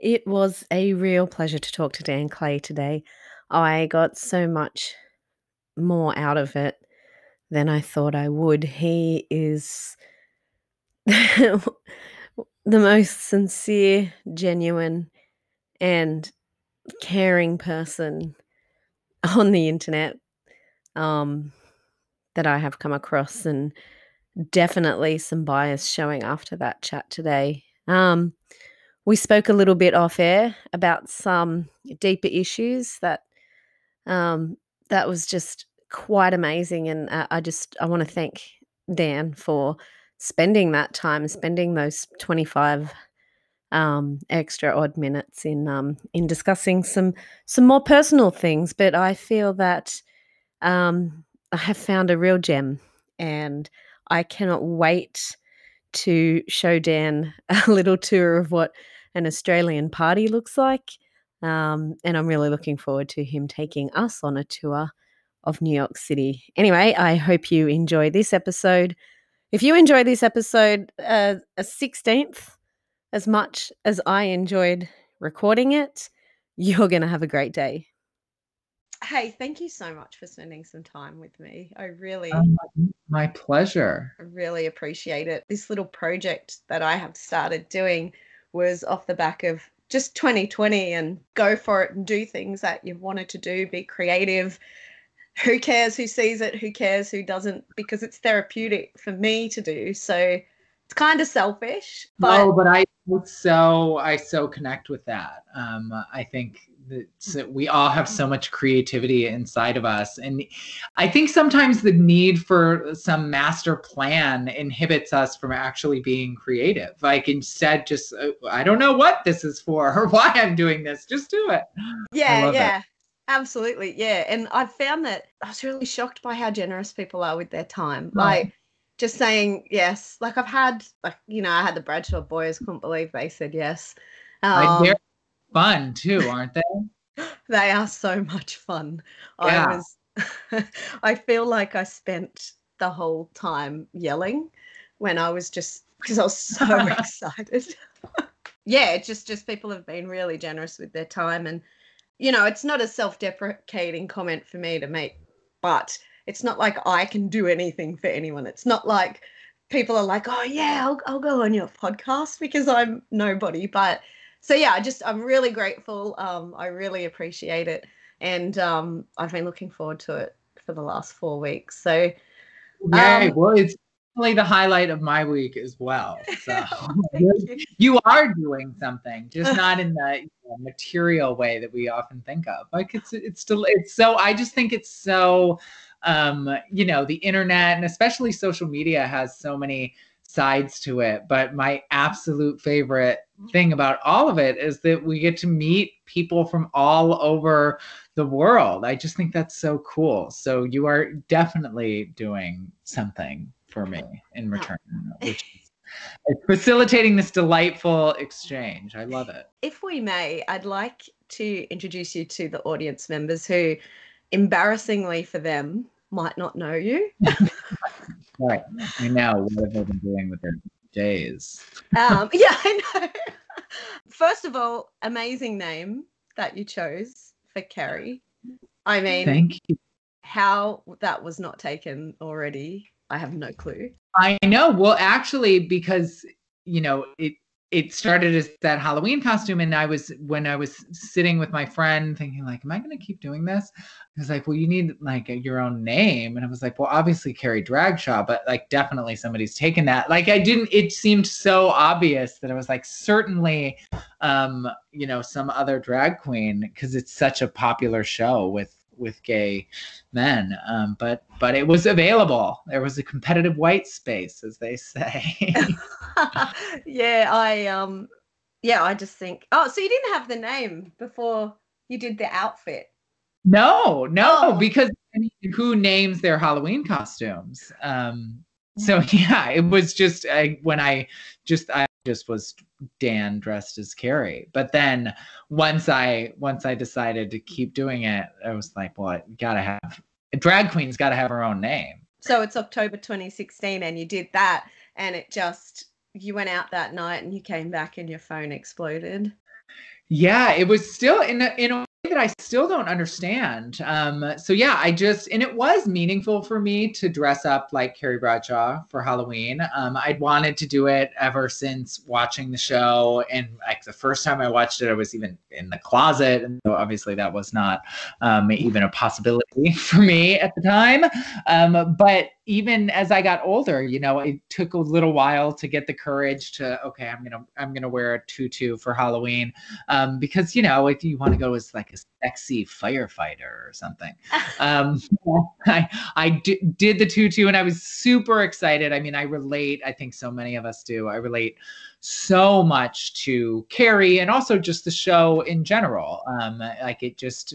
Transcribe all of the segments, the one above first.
It was a real pleasure to talk to Dan Clay today. I got so much more out of it than I thought I would. He is the most sincere, genuine, and caring person on the internet um, that I have come across, and definitely some bias showing after that chat today. Um, we spoke a little bit off air about some deeper issues that um, that was just quite amazing, and uh, I just I want to thank Dan for spending that time, spending those twenty five um, extra odd minutes in um, in discussing some some more personal things. But I feel that um, I have found a real gem, and I cannot wait to show Dan a little tour of what an Australian party looks like. Um, and I'm really looking forward to him taking us on a tour of New York City. Anyway, I hope you enjoy this episode. If you enjoy this episode, uh, a 16th as much as I enjoyed recording it, you're going to have a great day. Hey, thank you so much for spending some time with me. I really, um, my pleasure. I really appreciate it. This little project that I have started doing was off the back of just 2020 and go for it and do things that you've wanted to do, be creative. Who cares who sees it? Who cares who doesn't? Because it's therapeutic for me to do. So it's kind of selfish. But no, but I so I so connect with that. Um, I think that we all have so much creativity inside of us. And i think sometimes the need for some master plan inhibits us from actually being creative. Like instead just uh, i don't know what this is for or why i'm doing this. Just do it. Yeah yeah it. absolutely yeah. And i've found that i was really shocked by how generous people are with their time. Like just saying yes. Like i've had like you know i had the bradshaw boys couldn't believe they said yes. Um, fun too, aren't they? they are so much fun. Yeah. I was I feel like I spent the whole time yelling when I was just because I was so excited. yeah, it's just just people have been really generous with their time and you know, it's not a self-deprecating comment for me to make, but it's not like I can do anything for anyone. It's not like people are like, "Oh yeah, I'll I'll go on your podcast because I'm nobody." But so yeah, I just I'm really grateful. Um, I really appreciate it, and um, I've been looking forward to it for the last four weeks. So, yeah, um, well, it's definitely the highlight of my week as well. So you. you. are doing something, just not in the you know, material way that we often think of. Like it's it's still it's so I just think it's so um, you know the internet and especially social media has so many sides to it. But my absolute favorite thing about all of it is that we get to meet people from all over the world. I just think that's so cool. So you are definitely doing something for me in return, which is facilitating this delightful exchange. I love it. If we may, I'd like to introduce you to the audience members who, embarrassingly for them, might not know you. right. I know. What have they been doing with their days? Um, yeah, I know. First of all, amazing name that you chose for Carrie. I mean, thank you. How that was not taken already, I have no clue. I know. Well, actually, because you know, it it started as that Halloween costume. And I was, when I was sitting with my friend thinking like, am I going to keep doing this? He was like, well, you need like your own name. And I was like, well, obviously Carrie Dragshaw, but like definitely somebody's taken that. Like I didn't, it seemed so obvious that I was like, certainly, um, you know, some other drag queen, cause it's such a popular show with with gay men um, but but it was available. There was a competitive white space as they say. Yeah i um yeah i just think oh so you didn't have the name before you did the outfit? No no oh. because I mean, who names their halloween costumes? Um so yeah it was just I, when i just i just was Dan dressed as Carrie. But then once I once I decided to keep doing it, I was like, well, I gotta have a drag queen's gotta have her own name. So it's October 2016 and you did that and it just you went out that night and you came back and your phone exploded. Yeah, it was still in a, in a that I still don't understand. Um, so yeah, I just and it was meaningful for me to dress up like Carrie Bradshaw for Halloween. Um, I'd wanted to do it ever since watching the show, and like the first time I watched it, I was even in the closet, and so obviously that was not um, even a possibility for me at the time. Um, but even as I got older, you know, it took a little while to get the courage to okay, I'm gonna I'm gonna wear a tutu for Halloween, um, because you know if you want to go as like a sexy firefighter or something. um, I I d- did the tutu and I was super excited. I mean, I relate. I think so many of us do. I relate so much to Carrie and also just the show in general. Um, like it just,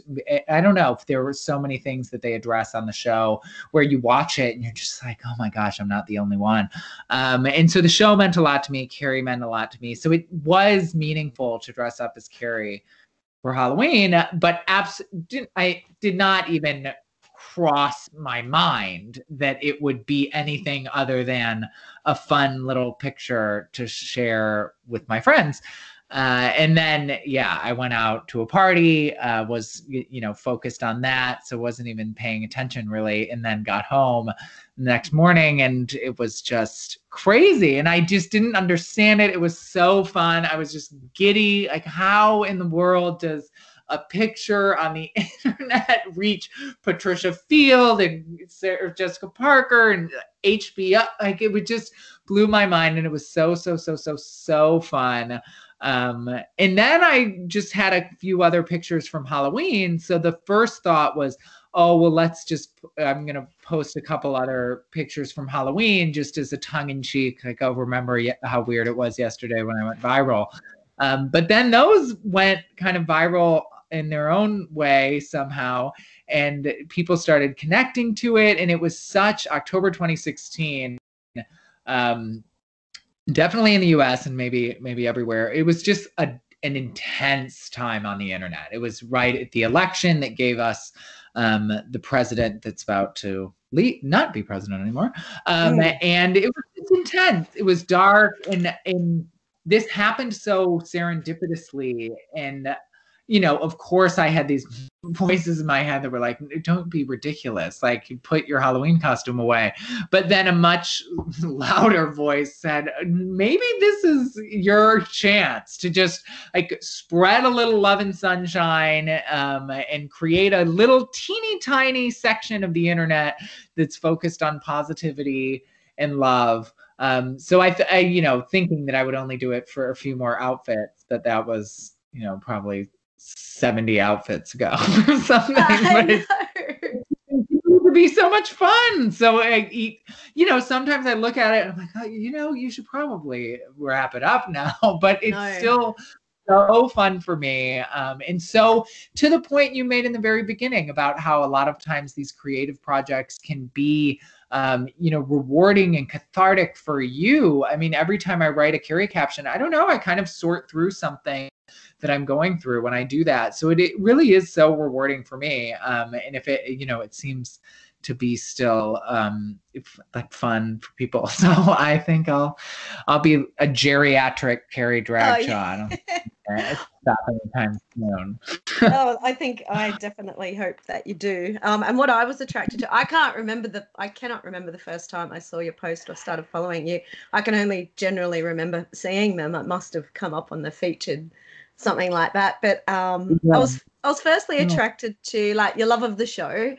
I don't know if there were so many things that they address on the show where you watch it and you're just like, oh my gosh, I'm not the only one. Um, and so the show meant a lot to me. Carrie meant a lot to me. So it was meaningful to dress up as Carrie for Halloween, but abs- I did not even cross my mind that it would be anything other than a fun little picture to share with my friends. Uh, and then, yeah, I went out to a party, uh, was, you know, focused on that. So wasn't even paying attention really. And then got home the next morning and it was just crazy. And I just didn't understand it. It was so fun. I was just giddy. Like, how in the world does a picture on the internet reach Patricia Field and Sarah Jessica Parker and HBO. Like it would just blew my mind, and it was so so so so so fun. Um, and then I just had a few other pictures from Halloween. So the first thought was, oh well, let's just I'm gonna post a couple other pictures from Halloween just as a tongue in cheek, like oh remember how weird it was yesterday when I went viral. Um, but then those went kind of viral in their own way somehow and people started connecting to it. And it was such october 2016 um, definitely in the us and maybe maybe everywhere. It was just a, an intense time on the internet. It was right at the election that gave us um, the president that's about to leave, not be president anymore. Um, mm. and it was intense. It was dark and and this happened so serendipitously. And you know, of course, I had these voices in my head that were like, don't be ridiculous. Like, put your Halloween costume away. But then a much louder voice said, maybe this is your chance to just like spread a little love and sunshine um, and create a little teeny tiny section of the internet that's focused on positivity and love. Um, so I, I, you know, thinking that I would only do it for a few more outfits, that that was, you know, probably 70 outfits ago or something. I it would be so much fun. So I eat, you know, sometimes I look at it and I'm like, oh, you know, you should probably wrap it up now, but it's no. still so fun for me. Um, and so to the point you made in the very beginning about how a lot of times these creative projects can be um, you know, rewarding and cathartic for you. I mean, every time I write a Carrie caption, I don't know, I kind of sort through something that I'm going through when I do that. So it, it really is so rewarding for me. Um, and if it, you know, it seems to be still um, like fun for people. So I think I'll I'll be a geriatric Carrie Bradshaw. Oh, yeah. stop anytime soon. oh, I think I definitely hope that you do. Um, and what I was attracted to, I can't remember the, I cannot remember the first time I saw your post or started following you. I can only generally remember seeing them. It must have come up on the featured something like that. But um, yeah. I was I was firstly attracted to like your love of the show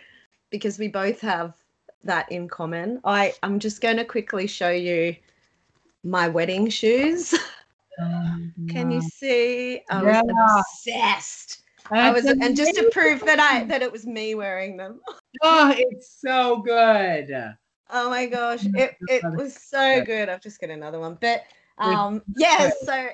because we both have that in common. I I'm just going to quickly show you my wedding shoes. Um, Can you see? I yeah. was obsessed. I was, and just to prove that I that it was me wearing them. Oh, it's so good. Oh my gosh, it it was so good. I've just got another one, but um, yeah. So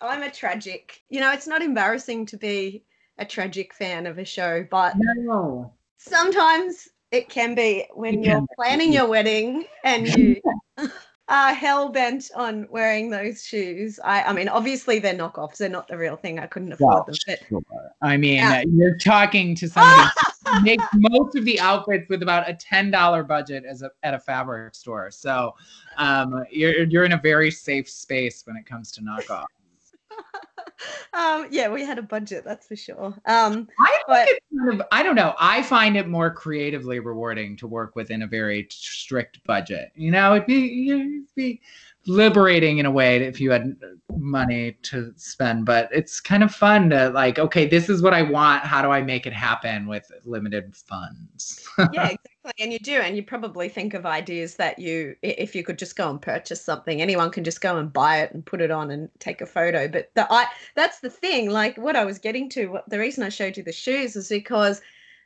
I'm a tragic. You know, it's not embarrassing to be a tragic fan of a show, but no. sometimes it can be when you are planning your wedding and you are hell bent on wearing those shoes. I, I mean, obviously they're knockoffs; they're not the real thing. I couldn't afford well, them. But, I mean, yeah. you're talking to somebody make most of the outfits with about a ten dollar budget as a, at a fabric store. So um, you're you're in a very safe space when it comes to knockoffs. um, yeah, we had a budget, that's for sure. Um, I but, kind of, I don't know. I find it more creatively rewarding to work within a very strict budget. You know, it'd be, it'd be liberating in a way if you had money to spend but it's kind of fun to like okay this is what i want how do i make it happen with limited funds yeah exactly and you do and you probably think of ideas that you if you could just go and purchase something anyone can just go and buy it and put it on and take a photo but the i that's the thing like what i was getting to what, the reason i showed you the shoes is because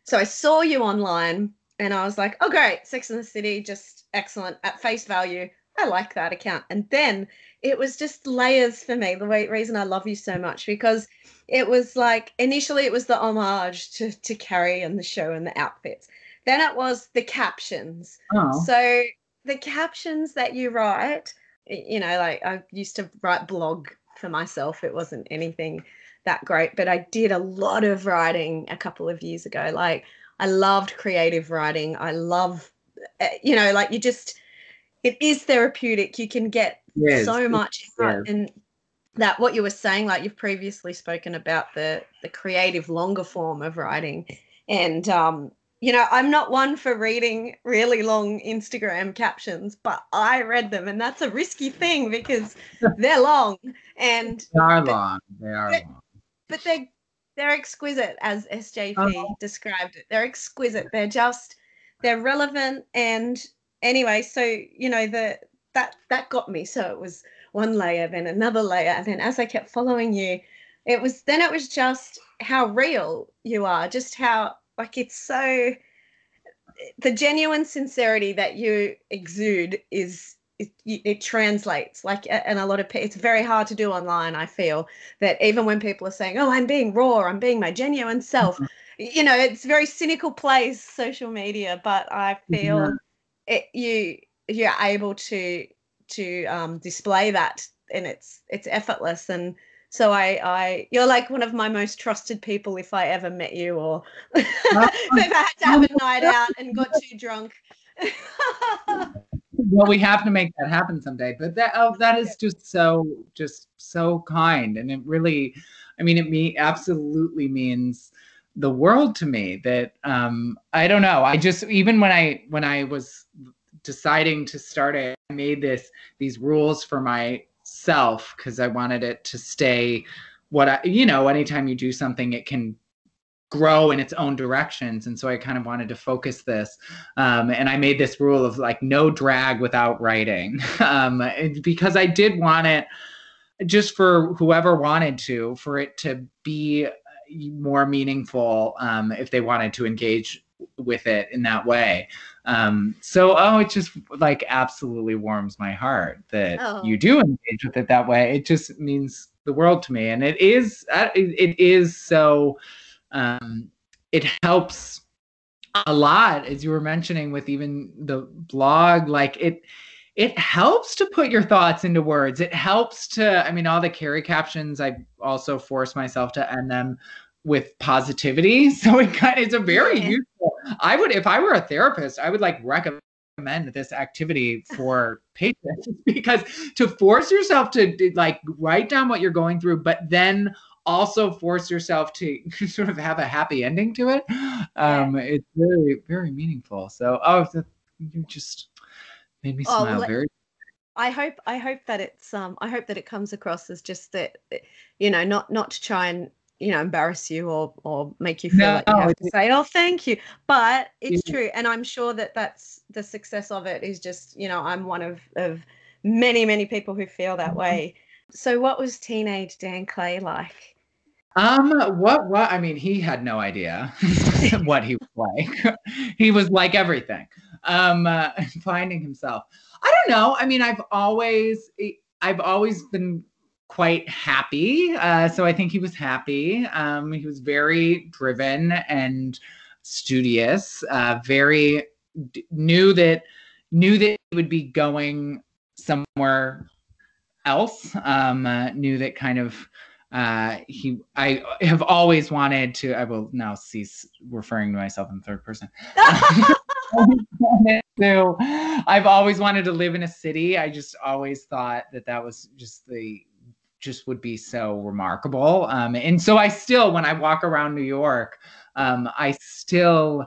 so i saw you online and i was like oh great sex in the city just excellent at face value I like that account. And then it was just layers for me. The way, reason I love you so much because it was like initially it was the homage to to Carrie and the show and the outfits. Then it was the captions. Oh. So the captions that you write, you know, like I used to write blog for myself. It wasn't anything that great, but I did a lot of writing a couple of years ago. Like I loved creative writing. I love, eh, you know, like you just it is therapeutic. You can get yes, so much yes. and that what you were saying, like you've previously spoken about the the creative longer form of writing. And um, you know, I'm not one for reading really long Instagram captions, but I read them and that's a risky thing because they're long and they are long. They are long. But they're they're exquisite as SJP uh-huh. described it. They're exquisite. They're just they're relevant and anyway, so you know the that that got me. So it was one layer, then another layer, and then as I kept following you, it was then it was just how real you are, just how like it's so the genuine sincerity that you exude is it, it, translates like and a lot of it's very hard to do online i feel that even when people are saying oh i'm being raw i'm being my genuine self mm-hmm. you know it's very cynical place social media but i feel it, you you're able to to um, display that and it's it's effortless and so I, I, you're like one of my most trusted people if I ever met you, or if I had to have a night out and got too drunk. well, we have to make that happen someday. But that, oh, that is just so, just so kind, and it really, I mean, it me absolutely means the world to me. That um, I don't know. I just even when I when I was deciding to start it, I made this these rules for myself because I wanted it to stay what I, you know, anytime you do something, it can grow in its own directions. And so I kind of wanted to focus this. Um, and I made this rule of like no drag without writing um, because I did want it just for whoever wanted to, for it to be more meaningful um, if they wanted to engage with it in that way. Um, so, oh, it just like absolutely warms my heart that oh. you do engage with it that way. It just means the world to me, and it is uh, it is so. Um, it helps a lot, as you were mentioning, with even the blog. Like it, it helps to put your thoughts into words. It helps to. I mean, all the Carrie captions. I also force myself to end them with positivity. So it kind of, it's a very yeah. I would, if I were a therapist, I would like recommend this activity for patients because to force yourself to like write down what you're going through, but then also force yourself to sort of have a happy ending to it. Um, yeah. It's very, very meaningful. So, oh, you just made me oh, smile oh, very. I hope I hope that it's um I hope that it comes across as just that you know not not to try and you know embarrass you or or make you feel no, like you have to say oh thank you. But it's yeah. true and i'm sure that that's the success of it is just you know i'm one of of many many people who feel that mm-hmm. way. So what was teenage dan clay like? Um what what i mean he had no idea what he was like. He was like everything. Um uh, finding himself. I don't know. I mean i've always i've always been quite happy. Uh, so I think he was happy. Um, he was very driven and studious. Uh, very d- knew that knew that he would be going somewhere else. Um, uh, knew that kind of uh, he I have always wanted to. I will now cease referring to myself in third person. so I've always wanted to live in a city. I just always thought that that was just the just would be so remarkable. Um, and so I still, when I walk around New York, um, I still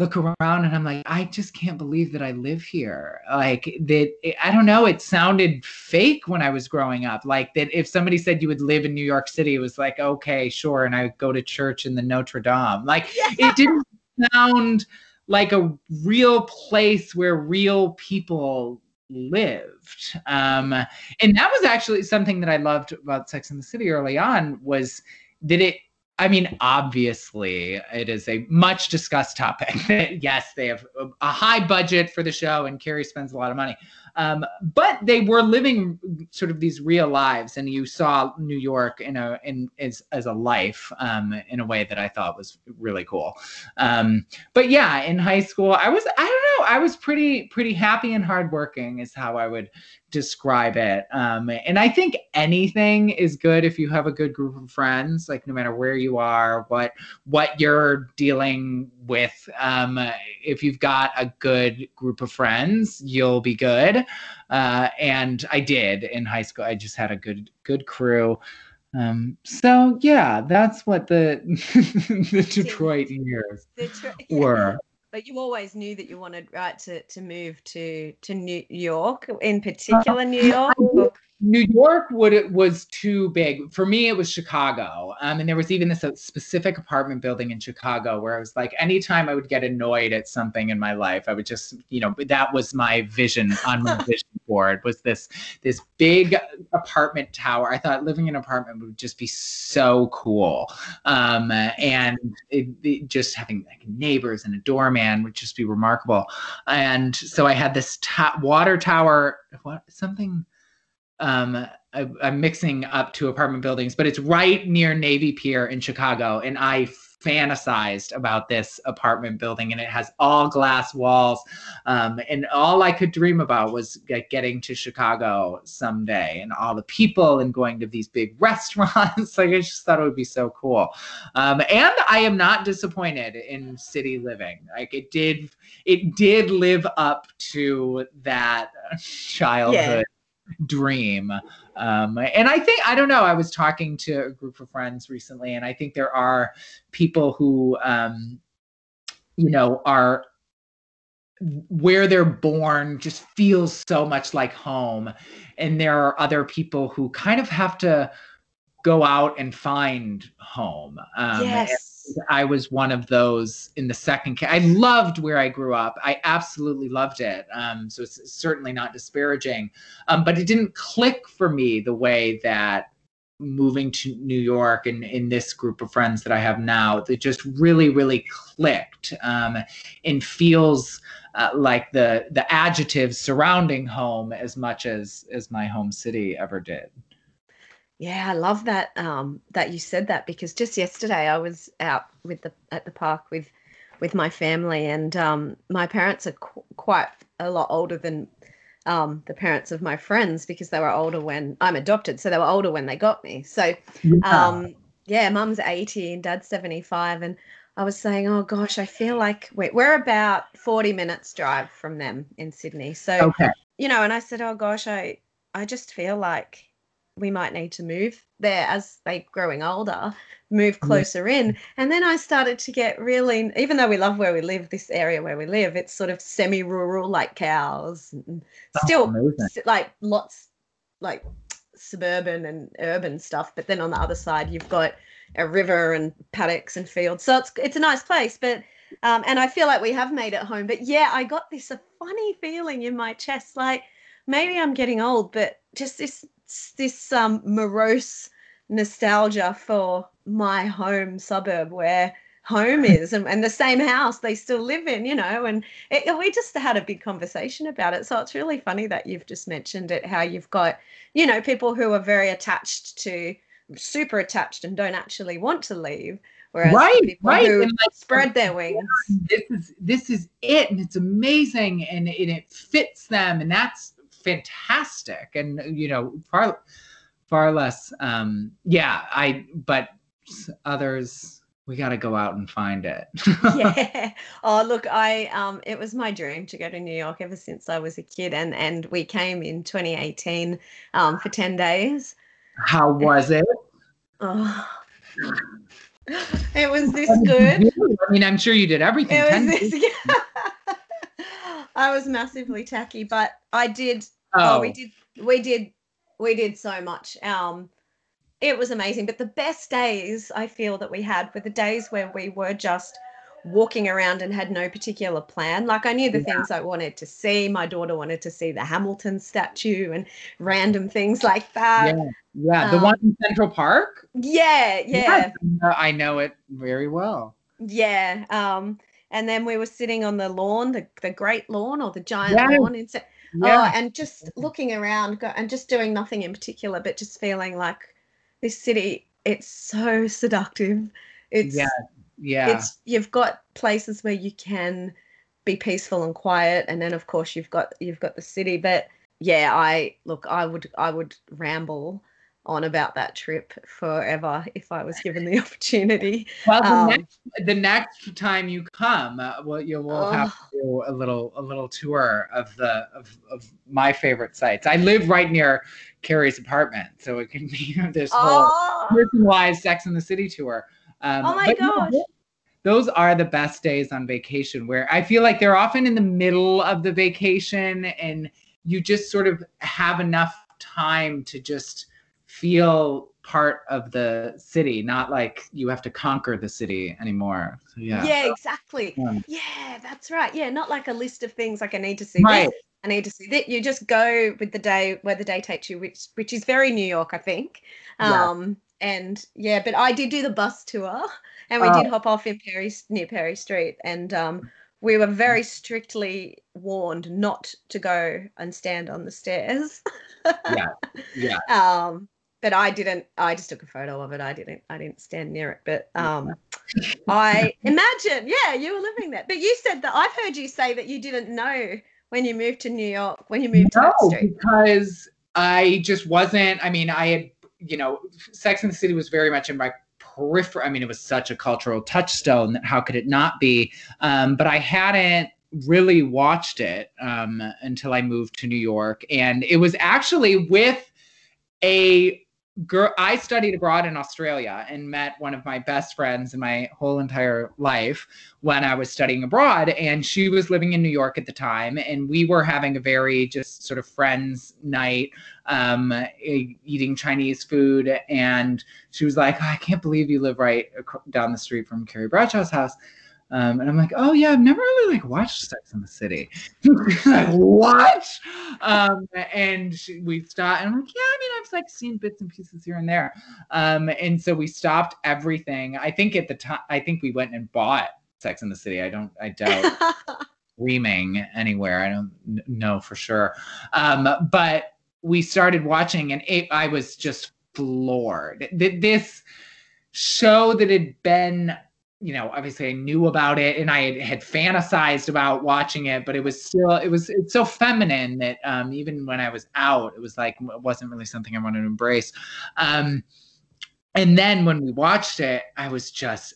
look around and I'm like, I just can't believe that I live here. Like that, I don't know. It sounded fake when I was growing up. Like that, if somebody said you would live in New York City, it was like, okay, sure. And I would go to church in the Notre Dame. Like yeah. it didn't sound like a real place where real people lived. Um, and that was actually something that I loved about Sex in the City early on was that it I mean, obviously, it is a much discussed topic. yes, they have a high budget for the show, and Carrie spends a lot of money. Um, but they were living sort of these real lives, and you saw New York in a in as as a life um, in a way that I thought was really cool. Um, but yeah, in high school, I was I don't know, I was pretty pretty happy and hardworking is how I would describe it. Um, and I think anything is good if you have a good group of friends, like no matter where you are, what what you're dealing with. Um, if you've got a good group of friends, you'll be good. Uh, and I did in high school. I just had a good good crew. Um, so yeah, that's what the the Detroit years Detroit, were but you always knew that you wanted right to to move to to New York in particular New York New York would it was too big for me. It was Chicago, um, and there was even this uh, specific apartment building in Chicago where I was like, anytime I would get annoyed at something in my life, I would just, you know, that was my vision on my vision board was this this big apartment tower. I thought living in an apartment would just be so cool, um, and it, it just having like neighbors and a doorman would just be remarkable. And so I had this ta- water tower, what something um, I, am mixing up two apartment buildings, but it's right near Navy Pier in Chicago. And I fantasized about this apartment building and it has all glass walls. Um, and all I could dream about was get, getting to Chicago someday and all the people and going to these big restaurants. like I just thought it would be so cool. Um, and I am not disappointed in city living. Like it did, it did live up to that childhood. Yeah dream. Um, and I think, I don't know, I was talking to a group of friends recently, and I think there are people who, um, you know, are where they're born just feels so much like home. And there are other people who kind of have to go out and find home. Um, yes I was one of those in the second case. I loved where I grew up. I absolutely loved it. Um, so it's certainly not disparaging, um, but it didn't click for me the way that moving to New York and in this group of friends that I have now, that just really, really clicked um, and feels uh, like the the adjectives surrounding home as much as as my home city ever did. Yeah, I love that um, that you said that because just yesterday I was out with the at the park with with my family and um, my parents are qu- quite a lot older than um, the parents of my friends because they were older when I'm adopted, so they were older when they got me. So yeah, um, yeah mum's 80 and dad's 75 and I was saying, oh gosh, I feel like we're, we're about 40 minutes drive from them in Sydney. So, okay. you know, and I said, oh gosh, I I just feel like we might need to move there as they growing older move closer yeah. in and then i started to get really even though we love where we live this area where we live it's sort of semi-rural like cows still amazing. like lots like suburban and urban stuff but then on the other side you've got a river and paddocks and fields so it's it's a nice place but um, and i feel like we have made it home but yeah i got this a funny feeling in my chest like maybe i'm getting old but just this this um, morose nostalgia for my home suburb where home is and, and the same house they still live in you know and it, we just had a big conversation about it. So it's really funny that you've just mentioned it how you've got you know people who are very attached to super attached and don't actually want to leave whereas right right who and like, spread their wings. This is this is it and it's amazing and, and it fits them and that's fantastic. And you know, far far less. Um, yeah, I. But others, we got to go out and find it. yeah. Oh, look, I um, it was my dream to go to New York ever since I was a kid, and and we came in 2018 um, for 10 days. How was it? Oh. It was this good. I mean, I'm sure you did everything. It was this, yeah. I was massively tacky, but I did. Oh. oh, we did. We did. We did so much. Um, it was amazing. But the best days I feel that we had were the days where we were just walking around and had no particular plan. Like I knew the yeah. things I wanted to see. My daughter wanted to see the Hamilton statue and random things like that. Yeah, yeah. Um, the one in Central Park. Yeah, yeah. I know it very well. Yeah. Um, and then we were sitting on the lawn, the, the great lawn or the giant yeah. lawn. In, oh, yeah. Oh, and just looking around and just doing nothing in particular, but just feeling like this city, it's so seductive. It's yeah, yeah. It's you've got places where you can be peaceful and quiet, and then of course you've got you've got the city. But yeah, I look, I would I would ramble on about that trip forever if I was given the opportunity. Well, the, um, next, the next time you come, uh, well, you will oh. have to do a little a little tour of the of, of my favorite sites. I live right near Carrie's apartment, so it can be this whole personalized Sex in the City tour. Um, oh my gosh. those are the best days on vacation where I feel like they're often in the middle of the vacation and you just sort of have enough time to just feel part of the city, not like you have to conquer the city anymore. So, yeah. Yeah, exactly. Um, yeah, that's right. Yeah, not like a list of things like I need to see right. this, I need to see that. You just go with the day where the day takes you, which which is very New York, I think. Um, yeah. and yeah, but I did do the bus tour and we oh. did hop off in Perry near Perry Street and um we were very strictly warned not to go and stand on the stairs. yeah. Yeah. Um but I didn't. I just took a photo of it. I didn't. I didn't stand near it. But um, I imagine, yeah, you were living there. But you said that I've heard you say that you didn't know when you moved to New York. When you moved no, to No, because I just wasn't. I mean, I had, you know, Sex and the City was very much in my peripheral. I mean, it was such a cultural touchstone. That how could it not be? Um, but I hadn't really watched it um, until I moved to New York, and it was actually with a girl i studied abroad in australia and met one of my best friends in my whole entire life when i was studying abroad and she was living in new york at the time and we were having a very just sort of friends night um, eating chinese food and she was like oh, i can't believe you live right down the street from carrie bradshaw's house um, and I'm like, oh yeah, I've never really like watched Sex in the City. like what? Um, and we stopped, and I'm like, yeah, I mean, I've like seen bits and pieces here and there. Um, and so we stopped everything. I think at the time, I think we went and bought Sex in the City. I don't, I doubt streaming anywhere. I don't know for sure. Um, but we started watching, and it, I was just floored. This show that had been you know, obviously I knew about it and I had, had, fantasized about watching it, but it was still, it was, it's so feminine that um, even when I was out, it was like, it wasn't really something I wanted to embrace. Um, and then when we watched it, I was just,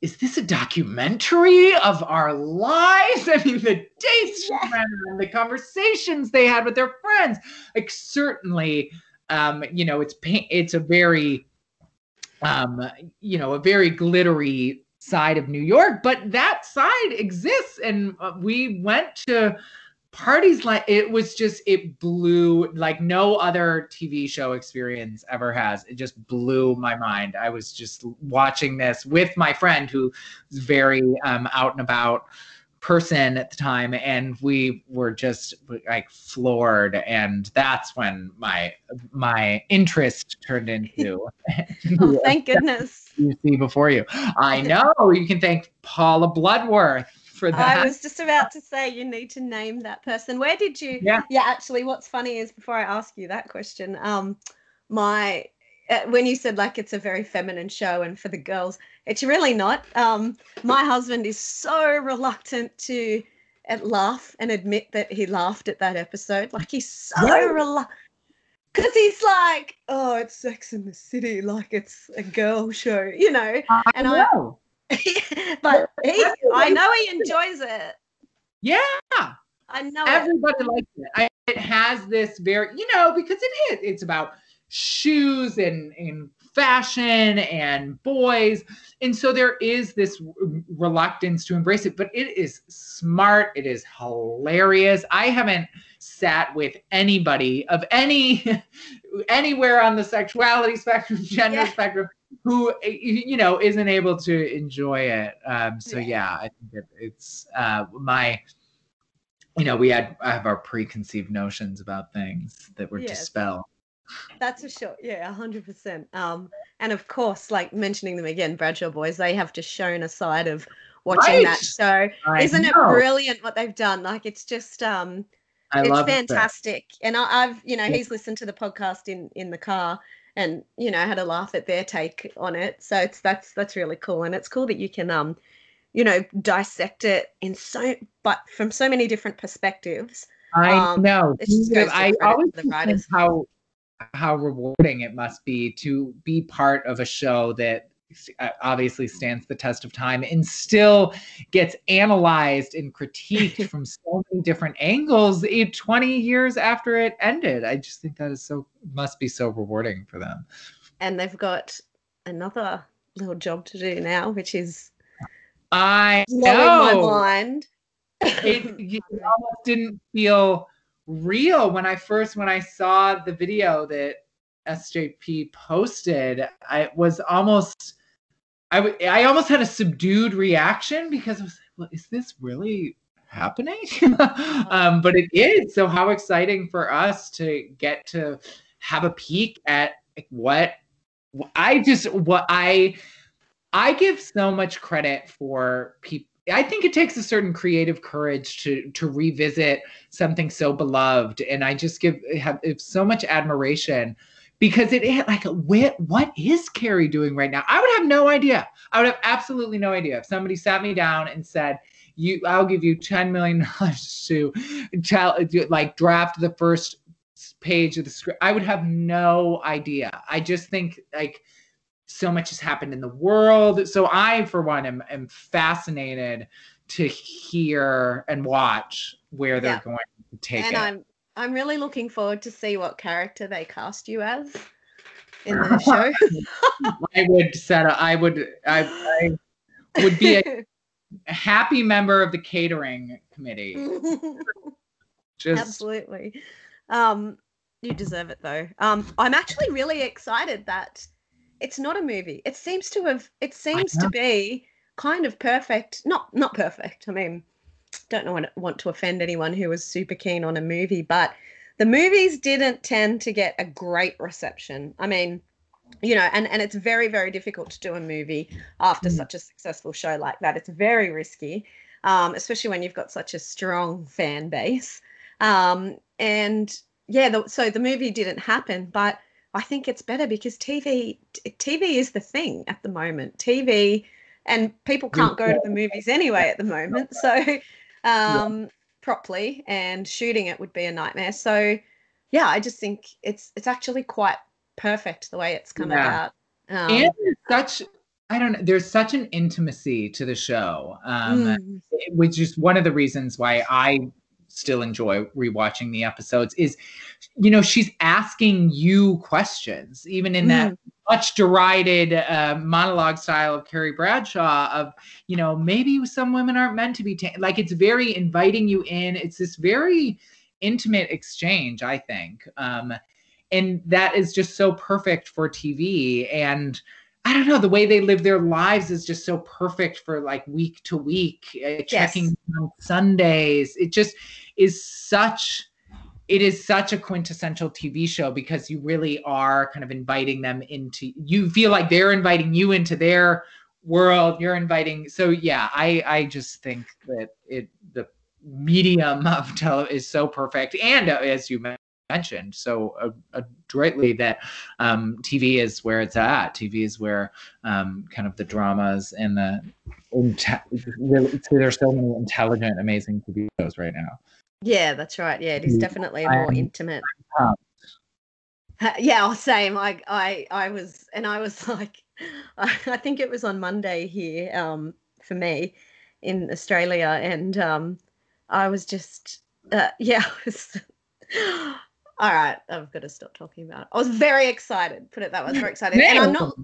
is this a documentary of our lives? I mean, the dates yeah. and the conversations they had with their friends, like certainly, um, you know, it's, it's a very, um, you know, a very glittery side of New York, but that side exists. And uh, we went to parties like it was just, it blew like no other TV show experience ever has. It just blew my mind. I was just watching this with my friend who's very um, out and about person at the time and we were just like floored and that's when my my interest turned into oh, thank goodness. you see before you. I know you can thank paula bloodworth for that. i was just about to say you need to name that person. Where did you yeah. yeah actually what's funny is before i ask you that question um my uh, when you said like it's a very feminine show and for the girls it's really not. Um, my husband is so reluctant to laugh and admit that he laughed at that episode. Like he's so reluctant. because he's like, oh, it's Sex in the City, like it's a girl show, you know. I and know. I, but he, I know he enjoys it. yeah. I know it. Everybody likes it. I, it has this very, you know, because it is. It's about shoes and and fashion and boys, and so there is this reluctance to embrace it. But it is smart. It is hilarious. I haven't sat with anybody of any anywhere on the sexuality spectrum, gender Yeah. spectrum, who you know isn't able to enjoy it. Um, so Yeah. yeah, I think it, it's uh, my you know, we had I have our preconceived notions about things that were Yes. dispelled. That's for sure. Yeah, hundred percent. Um, and of course, like mentioning them again, Bradshaw Boys, they have just shown a side of watching that Right. show. I Isn't it brilliant what they've done? Like it's just um I it's love it. fantastic. And I, I've, you know, Yeah. he's listened to the podcast in in the car and you know had a laugh at their take on it. So it's that's that's really cool, and it's cool that you can um, you know, dissect it in so but from so many different perspectives. I um, know. it just goes to I always the writers. how how rewarding it must be to be part of a show that uh, obviously stands the test of time and still gets analyzed and critiqued from so many different angles eh, 20 years after it ended. I just think that is so must be so rewarding for them. And they've got another little job to do now, which is I blowing my mind. it, it almost didn't feel real when I first when I saw the video that SJP posted. I was almost I w- I almost had a subdued reaction because I was like, well, is this really happening? um, but it is. So how exciting for us to get to have a peek at what I just what I I give so much credit for people. I think it takes a certain creative courage to to revisit something so beloved, and I just give have, have so much admiration because it like what what is Carrie doing right now? I would have no idea. I would have absolutely no idea if somebody sat me down and said, "You, I'll give you ten million dollars to tell like draft the first page of the script." I would have no idea. I just think like so much has happened in the world. So I, for one, am, am fascinated to hear and watch where they're Yeah. going to take and it. I'm I'm really looking forward to see what character they cast you as in the show. I would set up, I would I, I would be a happy member of the catering committee. Just Absolutely. Um, you deserve it though. Um, I'm actually really excited that it's not a movie. It seems to have. It seems to be kind of perfect. Not not perfect. I mean, don't know want to offend anyone who was super keen on a movie, but the movies didn't tend to get a great reception. I mean, you know, and and it's very very difficult to do a movie after Mm. such a successful show like that. It's very risky, um, especially when you've got such a strong fan base. Um, and yeah, the, so the movie didn't happen, but I think it's better because TV TV is the thing at the moment. TV and people can't go to the movies anyway at the moment. So um properly and shooting it would be a nightmare. So yeah, I just think it's it's actually quite perfect the way it's come Yeah. about. Um, and such I don't know. There's such an intimacy to the show, um, mm, which is one of the reasons why I still enjoy rewatching the episodes. Is you know she's asking you questions, even in that much derided uh, monologue style of Carrie Bradshaw of, you know, maybe some women aren't meant to be ta- like it's very inviting you in. It's this very intimate exchange, I think. Um, and that is just so perfect for TV. And I don't know, the way they live their lives is just so perfect for like week to week, uh, checking on Sundays. It just is such it is such a quintessential TV show because you really are kind of inviting them into you feel like they're inviting you into their world. You're inviting so yeah i i just think that it the medium of tele is so perfect. And uh, as you mentioned so adroitly that um tv is where it's at. Tv is where um kind of the dramas and the inte- there's so many intelligent amazing tv shows right now yeah, that's right. Yeah, it is definitely a more intimate. yeah, same. I I I was and I was like I think it was on Monday here um, for me in Australia, and um, I was just uh, yeah. Was, all right, I've got to stop talking about it. I was very excited. Put it that way, I was very excited, and I'm not.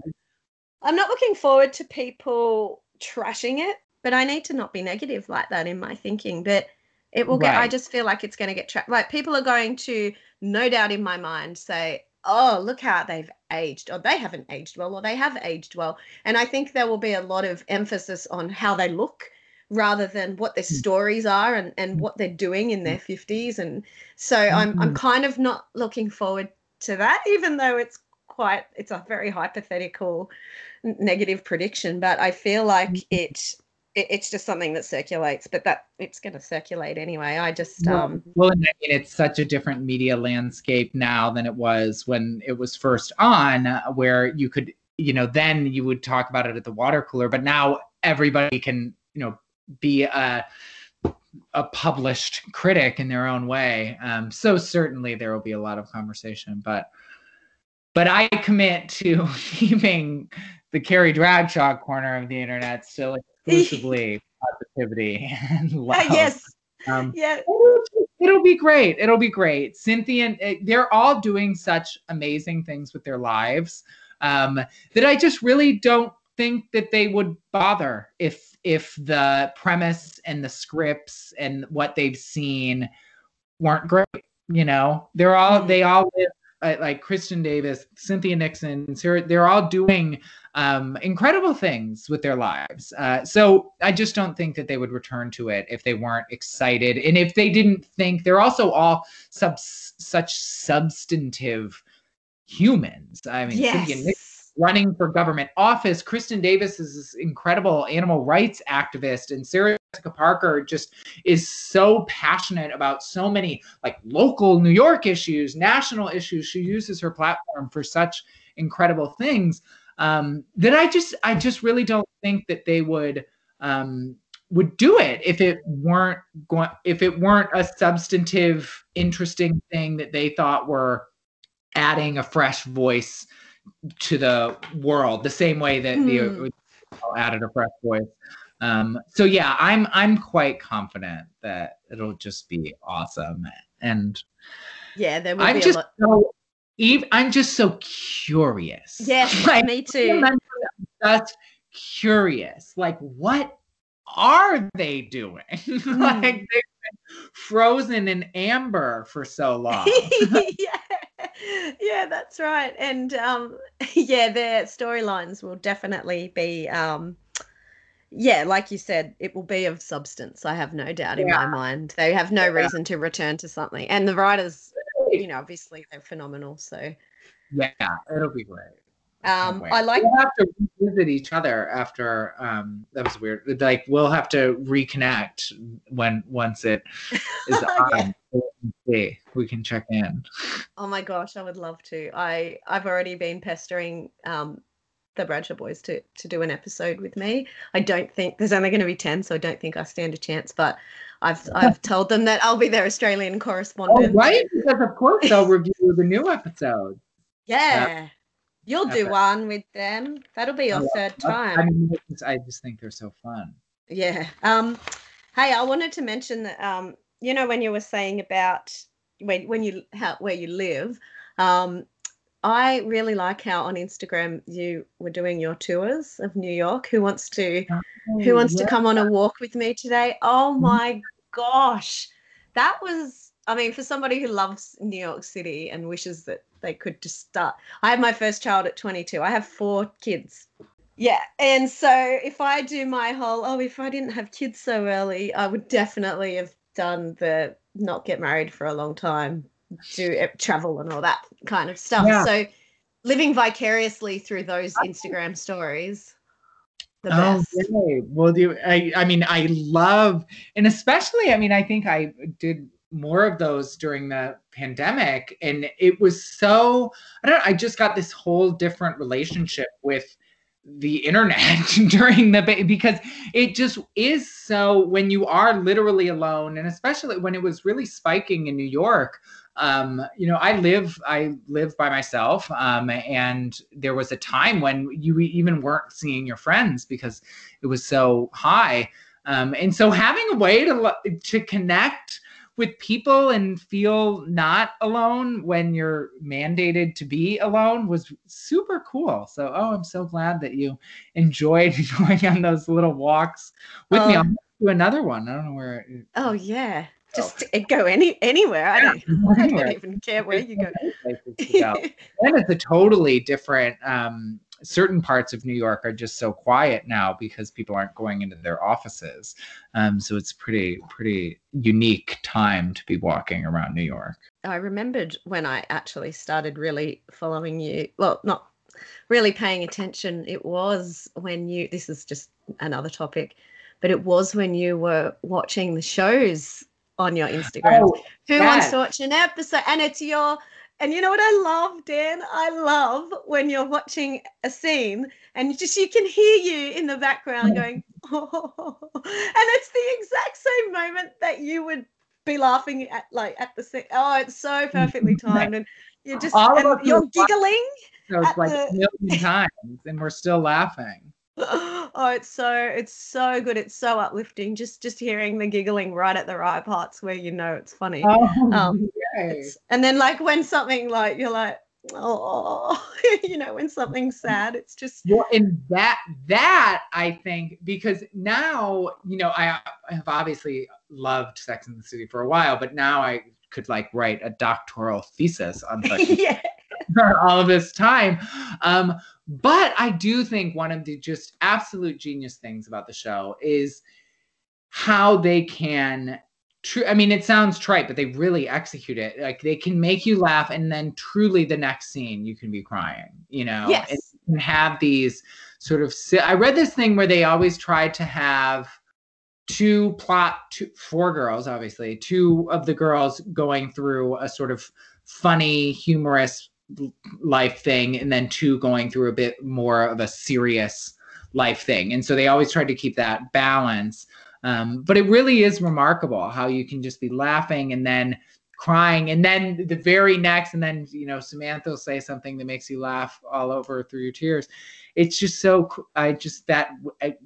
I'm not looking forward to people trashing it, but I need to not be negative like that in my thinking. But it will get. Right. I just feel like it's going to get trapped. Like people are going to, no doubt in my mind, say, "Oh, look how they've aged," or "They haven't aged well," or "They have aged well." And I think there will be a lot of emphasis on how they look rather than what their hmm. stories are and, and hmm. what they're doing in their 50s and so I'm, I'm hmm. kind of not looking forward to that even though it's quite it's a very hypothetical negative prediction but i feel like it, it it's just something that circulates but that it's going to circulate anyway i just um well i mean it's such a different media landscape now than it was when it was first on where you could you know then you would talk about it at the water cooler but now everybody can you know be a a published critic in their own way. Um, so certainly there will be a lot of conversation, but but I commit to keeping the Carrie Dragshaw corner of the internet still exclusively positivity and love. Uh, yes. Um, yeah. It'll, be great. It'll be great. Cynthia, eh, they're all doing such amazing things with their lives um, that I just really don't think that they would bother if if the premise and the scripts and what they've seen weren't great. You know, they're all mm-hmm. they all live uh, like Kristin Davis, Cynthia Nixon, Sarah, they're all doing um, incredible things with their lives. Uh, so I just don't think that they would return to it if they weren't excited, and if they didn't think they're also all sub- such substantive humans. I mean, yes. Cynthia Nixon running for government office. Kristin Davis is this incredible animal rights activist, and Sarah Jessica Parker just is so passionate about so many like local New York issues, national issues. She uses her platform for such incredible things um, that I just I just really don't think that they would um, would do it if it weren't going if it weren't a substantive, interesting thing that they thought were adding a fresh voice to the world the same way that mm. the hmm. added a fresh voice. Um, so yeah, I'm I'm quite confident that it'll just be awesome. And yeah, there will I'm be just lot- so even I'm just so curious. Yeah, like, me too. just curious. Like, what are they doing? Mm. like they've been frozen in amber for so long. yeah yeah, that's right. And um, yeah, their storylines will definitely be, um, yeah, like you said, it will be of substance. I have no doubt in my mind. They have no yeah. reason to return to something. And the writers, you know, obviously they're phenomenal. So yeah, it'll be great. Um, I like. We'll have to revisit each other after. Um, that was weird. Like we'll have to reconnect when once it is on. We can check in. Oh my gosh, I would love to. I I've already been pestering um, the Bradshaw boys to to do an episode with me. I don't think there's only going to be ten, so I don't think I stand a chance. But I've I've told them that I'll be their Australian correspondent. Oh, right, because of course they'll review the new episode. Yeah. You'll do one with them. That'll be your oh, third time. I, mean, I just think they're so fun. Yeah. Um, hey, I wanted to mention that um, you know when you were saying about when when you how where you live, um, I really like how on Instagram you were doing your tours of New York. Who wants to oh, who wants yeah. to come on a walk with me today? Oh mm-hmm. my gosh. That was I mean, for somebody who loves New York City and wishes that they could just start. I had my first child at 22. I have four kids. Yeah. And so if I do my whole, oh, if I didn't have kids so early, I would definitely have done the not get married for a long time, do travel and all that kind of stuff. Yeah. So living vicariously through those Instagram stories. The oh, best. Okay. Well, do I? I mean, I love, and especially, I mean, I think I did more of those during the pandemic and it was so i don't know i just got this whole different relationship with the internet during the because it just is so when you are literally alone and especially when it was really spiking in new york um, you know, I live I live by myself, um, and there was a time when you even weren't seeing your friends because it was so high. Um, and so having a way to to connect with people and feel not alone when you're mandated to be alone was super cool. So, oh, I'm so glad that you enjoyed going on those little walks with um, me. I'll do another one. I don't know where. It, oh yeah, just go any anywhere. I don't, I don't even care where you go. and it's a totally different um, certain parts of New York are just so quiet now because people aren't going into their offices. Um, so it's pretty pretty unique time to be walking around New York. I remembered when I actually started really following you. Well, not really paying attention. It was when you. This is just another topic, but it was when you were watching the shows on your Instagram. Oh, Who yes. wants to watch an episode? And it's your and you know what I love, Dan? I love when you're watching a scene and just you can hear you in the background mm. going, oh, and it's the exact same moment that you would be laughing at, like at the scene. Oh, it's so perfectly timed, and you're just and you're giggling. Like the... a million times, and we're still laughing. oh it's so it's so good. It's so uplifting just just hearing the giggling right at the right parts where you know it's funny. Oh, um it's, and then like when something like you're like oh you know when something's sad it's just well and that that i think because now you know i, have obviously loved sex in the city for a while but now i could like write a doctoral thesis on such yeah. all of this time. Um but I do think one of the just absolute genius things about the show is how they can true I mean it sounds trite but they really execute it. Like they can make you laugh and then truly the next scene you can be crying you know? Yes. and have these sort of I read this thing where they always tried to have two plot two four girls obviously two of the girls going through a sort of funny humorous life thing and then two going through a bit more of a serious life thing. And so they always tried to keep that balance. Um, but it really is remarkable how you can just be laughing and then crying and then the very next and then you know samantha will say something that makes you laugh all over through your tears. It's just so i just that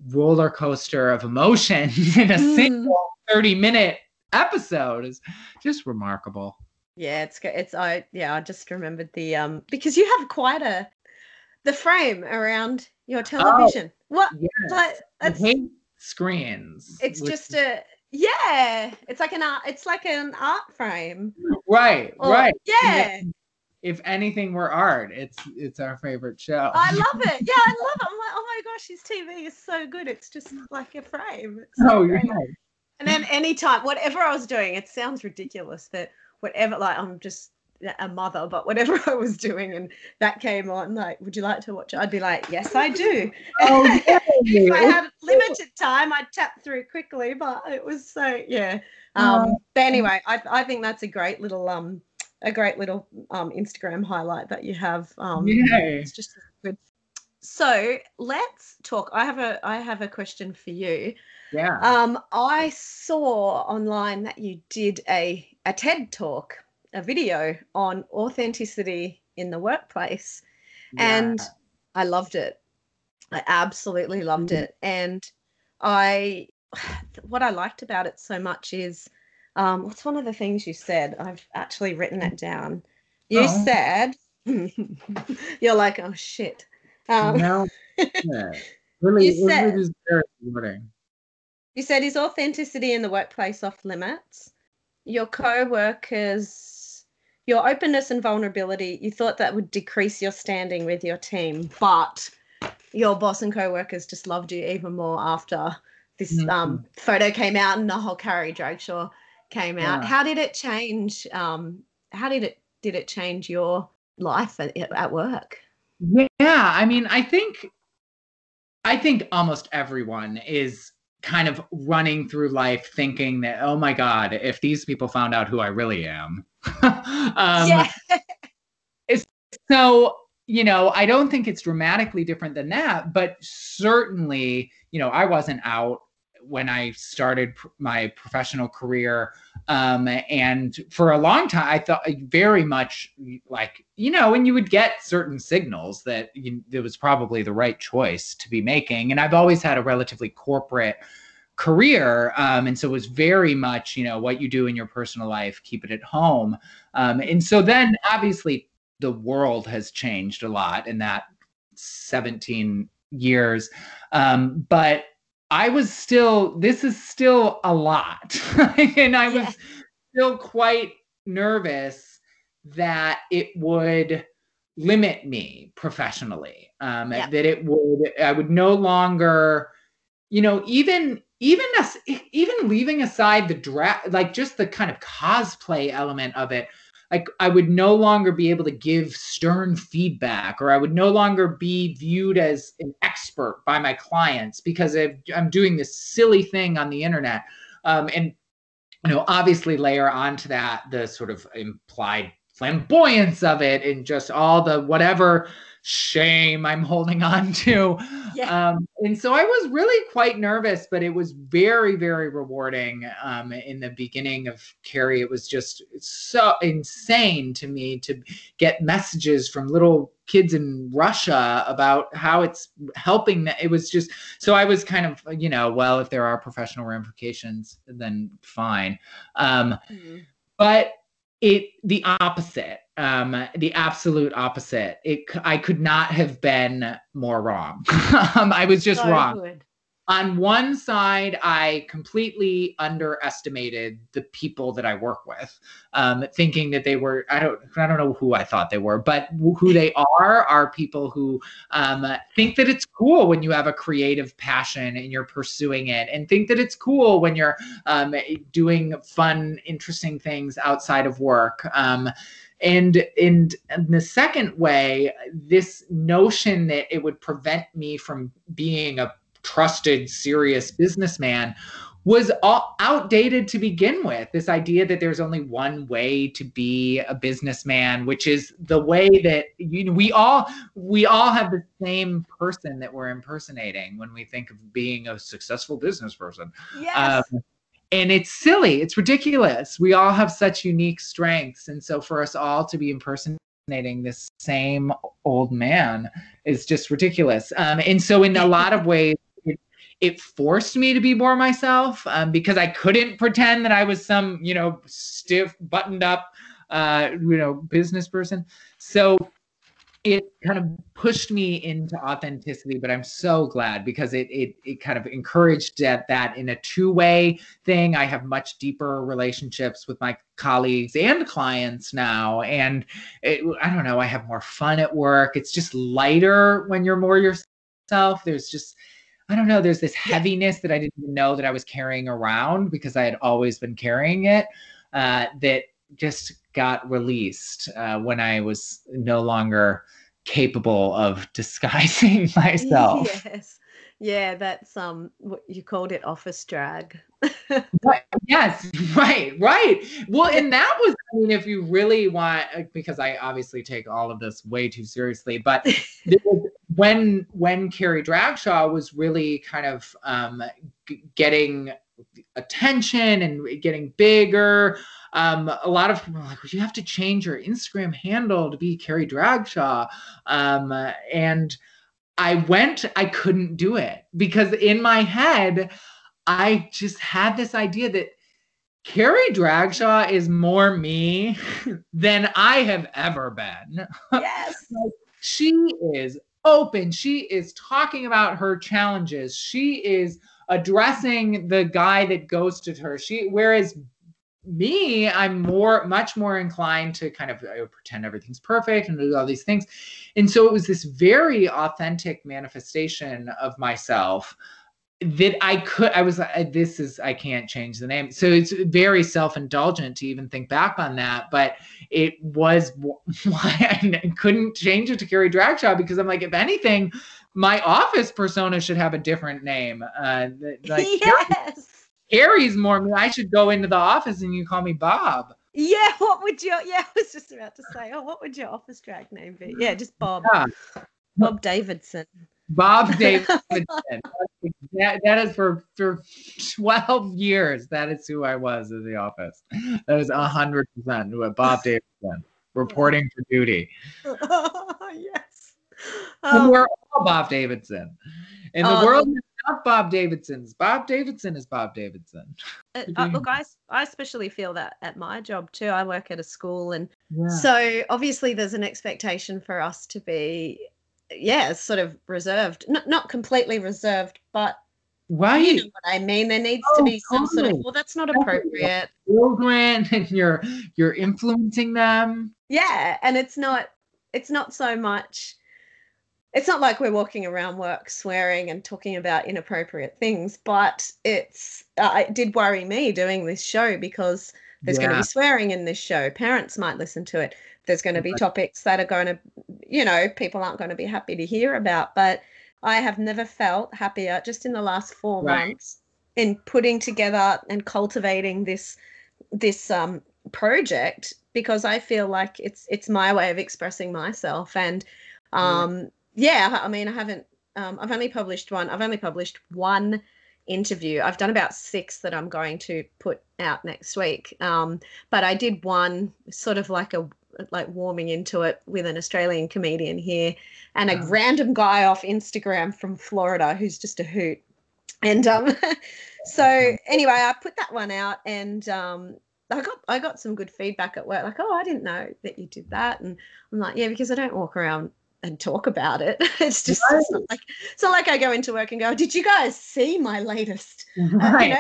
roller coaster of emotions in a mm. single 30 minute episode is just remarkable yeah, it's good. it's I yeah, I just remembered the um because you have quite a the frame around your oh, television. Oh, what yes. like it's, screens. It's just a yeah, it's like an art it's like an art frame. Right, or, right. Yeah. If anything were art, it's it's our favorite show. I love it. Yeah, I love it. I'm like, oh my gosh, his TV is so good. It's just like a frame. So oh, yeah. And then anytime, whatever I was doing, it sounds ridiculous that whatever like i'm just a mother but whatever i was doing and that came on like would you like to watch it? I'd be like yes i do. Oh, if i had limited time i'd tap through quickly but it was so yeah. Um oh. but anyway I, I think that's a great little um a great little um instagram highlight that you have um yeah. it's just good. So let's talk i have a i have a question for you. Yeah. Um i saw online that you did a a TED talk, a video on authenticity in the workplace. Yeah. And I loved it. I absolutely loved mm-hmm. it. And I, what I liked about it so much is, um, what's one of the things you said? I've actually written it down. You oh. said, you're like, oh shit. Um, no, yeah. really, you said, You said, is authenticity in the workplace off limits? Your co-workers your openness and vulnerability you thought that would decrease your standing with your team but your boss and co-workers just loved you even more after this mm-hmm. um, photo came out and the whole Carrie Dragshaw came out. Yeah. How did it change? Um, how did it did it change your life at, at work? Yeah, I mean, I think I think almost everyone is kind of running through life thinking that oh my god if these people found out who i really am um, yeah. so you know i don't think it's dramatically different than that but certainly you know i wasn't out when I started pr- my professional career. Um, and for a long time, I thought very much like, you know, and you would get certain signals that you, it was probably the right choice to be making. And I've always had a relatively corporate career. Um, and so it was very much, you know, what you do in your personal life, keep it at home. Um, and so then obviously the world has changed a lot in that 17 years. Um, but I was still, this is still a lot. and I was still quite nervous that it would limit me professionally. Um, yeah. That it would, I would no longer, you know, even even us even leaving aside the draft like just the kind of cosplay element of it like I would no longer be able to give stern feedback or I would no longer be viewed as an expert by my clients because I'm doing this silly thing on the internet. Um, and, you know, obviously layer onto that the sort of implied flamboyance of it and just all the whatever shame I'm holding on to. Yeah. Um, and so I was really quite nervous, but it was very, very rewarding. Um, in the beginning of Carrie, it was just so insane to me to get messages from little kids in Russia about how it's helping. That it was just so I was kind of, you know, well, if there are professional ramifications, then fine. Um, mm-hmm. But it the opposite um the absolute opposite. It i could not have been more wrong. Um, i was just wrong. good on one side, I completely underestimated the people that I work with, um, thinking that they were I don't I don't know who I thought they were, but who they are are people who um, think that it's cool when you have a creative passion and you're pursuing it, and think that it's cool when you're um, doing fun, interesting things outside of work. Um, and in the second way, this notion that it would prevent me from being a trusted, serious businessman was all outdated to begin with. This idea that there's only one way to be a businessman, which is the way that you know we all we all have the same person that we're impersonating when we think of being a successful business person. Yes. Um, and it's silly. It's ridiculous. We all have such unique strengths, and so for us all to be impersonating this same old man is just ridiculous. Um, and so in a lot of ways it forced me to be more myself um, because I couldn't pretend that I was some, you know, stiff, buttoned up, uh, you know, business person. So it kind of pushed me into authenticity, but I'm so glad because it it it kind of encouraged that that in a two-way thing. I have much deeper relationships with my colleagues and clients now. And it, I don't know, I have more fun at work. It's just lighter when you're more yourself. There's just I don't know, there's this heaviness that I didn't even know that I was carrying around because I had always been carrying it uh, that just got released uh, when I was no longer capable of disguising myself. Yes. Yeah, that's um what you called it office drag. right. Yes, right, right. Well, and that was, I mean, if you really want, uh, because I obviously take all of this way too seriously, but when when Carrie Dragshaw was really kind of um, g- getting attention and getting bigger, um, a lot of people are like, well, you have to change your Instagram handle to be Carrie Dragshaw, um, and I went, I couldn't do it because in my head, I just had this idea that Carrie Dragshaw is more me than I have ever been. Yes. she is open. She is talking about her challenges. She is addressing the guy that ghosted her. She whereas me, I'm more, much more inclined to kind of uh, pretend everything's perfect and do all these things. And so it was this very authentic manifestation of myself that I could, I was like, this is, I can't change the name. So it's very self indulgent to even think back on that. But it was why I couldn't change it to Carrie Dragshaw because I'm like, if anything, my office persona should have a different name. Uh, like yes. Carrie's more I should go into the office and you call me Bob. Yeah, what would your yeah, I was just about to say, oh, what would your office drag name be? Yeah, just Bob. Yeah. Bob Davidson. Bob Davidson. that, that is for for 12 years. That is who I was in the office. That is hundred percent what Bob Davidson reporting for duty. yes. Um, we're all Bob Davidson. In the um, world not Bob Davidson's. Bob Davidson is Bob Davidson. Uh, uh, look, I, I especially feel that at my job too. I work at a school, and yeah. so obviously there's an expectation for us to be, yeah, sort of reserved, not not completely reserved, but Right. You know what I mean? There needs oh, to be some totally. sort of well, that's not appropriate. Children and you're you're influencing them. Yeah. And it's not it's not so much it's not like we're walking around work swearing and talking about inappropriate things, but it's uh, it did worry me doing this show because there's yeah. going to be swearing in this show. Parents might listen to it. There's going to be topics that are going to, you know, people aren't going to be happy to hear about. But I have never felt happier just in the last four right. months in putting together and cultivating this this um, project because I feel like it's it's my way of expressing myself and um, yeah, I mean I haven't um, I've only published one I've only published one interview. I've done about six that I'm going to put out next week. Um, but I did one sort of like a like warming into it with an Australian comedian here and a random guy off Instagram from Florida who's just a hoot. And um, so anyway, I put that one out and um, I got I got some good feedback at work, like, oh, I didn't know that you did that. And I'm like, yeah, because I don't walk around and talk about it. It's just right. it's like it's not like I go into work and go, did you guys see my latest? Right.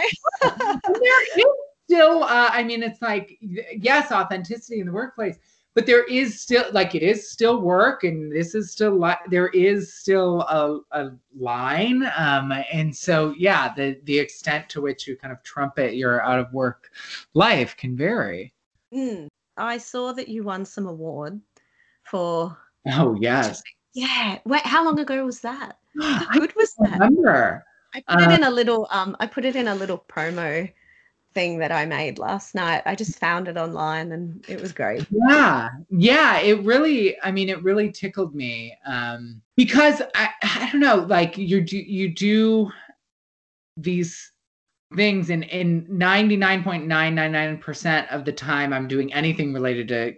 Uh, you know? there is still, uh, I mean, it's like yes, authenticity in the workplace, but there is still like it is still work and this is still li- there is still a, a line um and so yeah the the extent to which you kind of trumpet your out of work life can vary mm. i saw that you won some award for oh yes yeah wait how long ago was that how good was that remember I put uh, it in a little um I put it in a little promo thing that I made last night. I just found it online and it was great. Yeah. Yeah. It really, I mean, it really tickled me. Um, because I, I don't know, like you do, you do these things and in 99.999% of the time I'm doing anything related to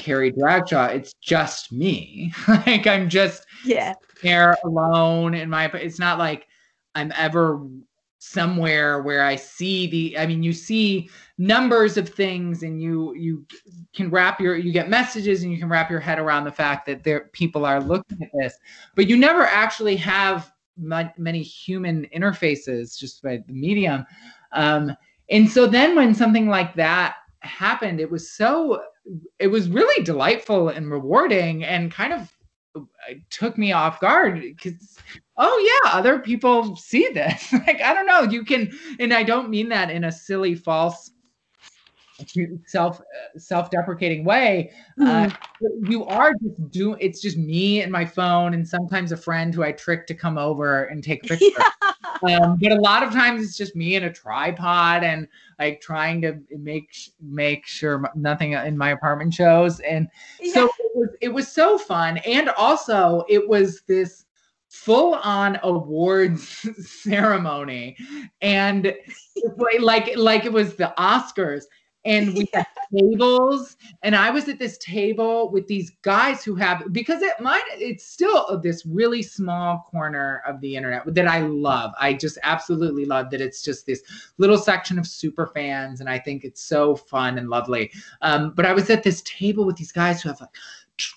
Carrie Bradshaw, it's just me. like I'm just yeah there alone in my it's not like I'm ever somewhere where I see the I mean you see numbers of things and you you can wrap your you get messages and you can wrap your head around the fact that there people are looking at this but you never actually have many human interfaces just by the medium um, and so then when something like that happened it was so it was really delightful and rewarding and kind of uh, took me off guard because oh yeah other people see this. Like i don't know you can and i don't mean that in a silly false self self-deprecating way uh, mm-hmm. you are just doing it's just me and my phone and sometimes a friend who i trick to come over and take pictures yeah. um, but a lot of times it's just me and a tripod and like trying to make make sure nothing in my apartment shows and yeah. so it was, it was so fun and also it was this full on awards ceremony and like like it was the oscars and we had tables and i was at this table with these guys who have because it might it's still this really small corner of the internet that i love. I just absolutely love that it's just this little section of super fans and i think it's so fun and lovely. Um, but i was at this table with these guys who have like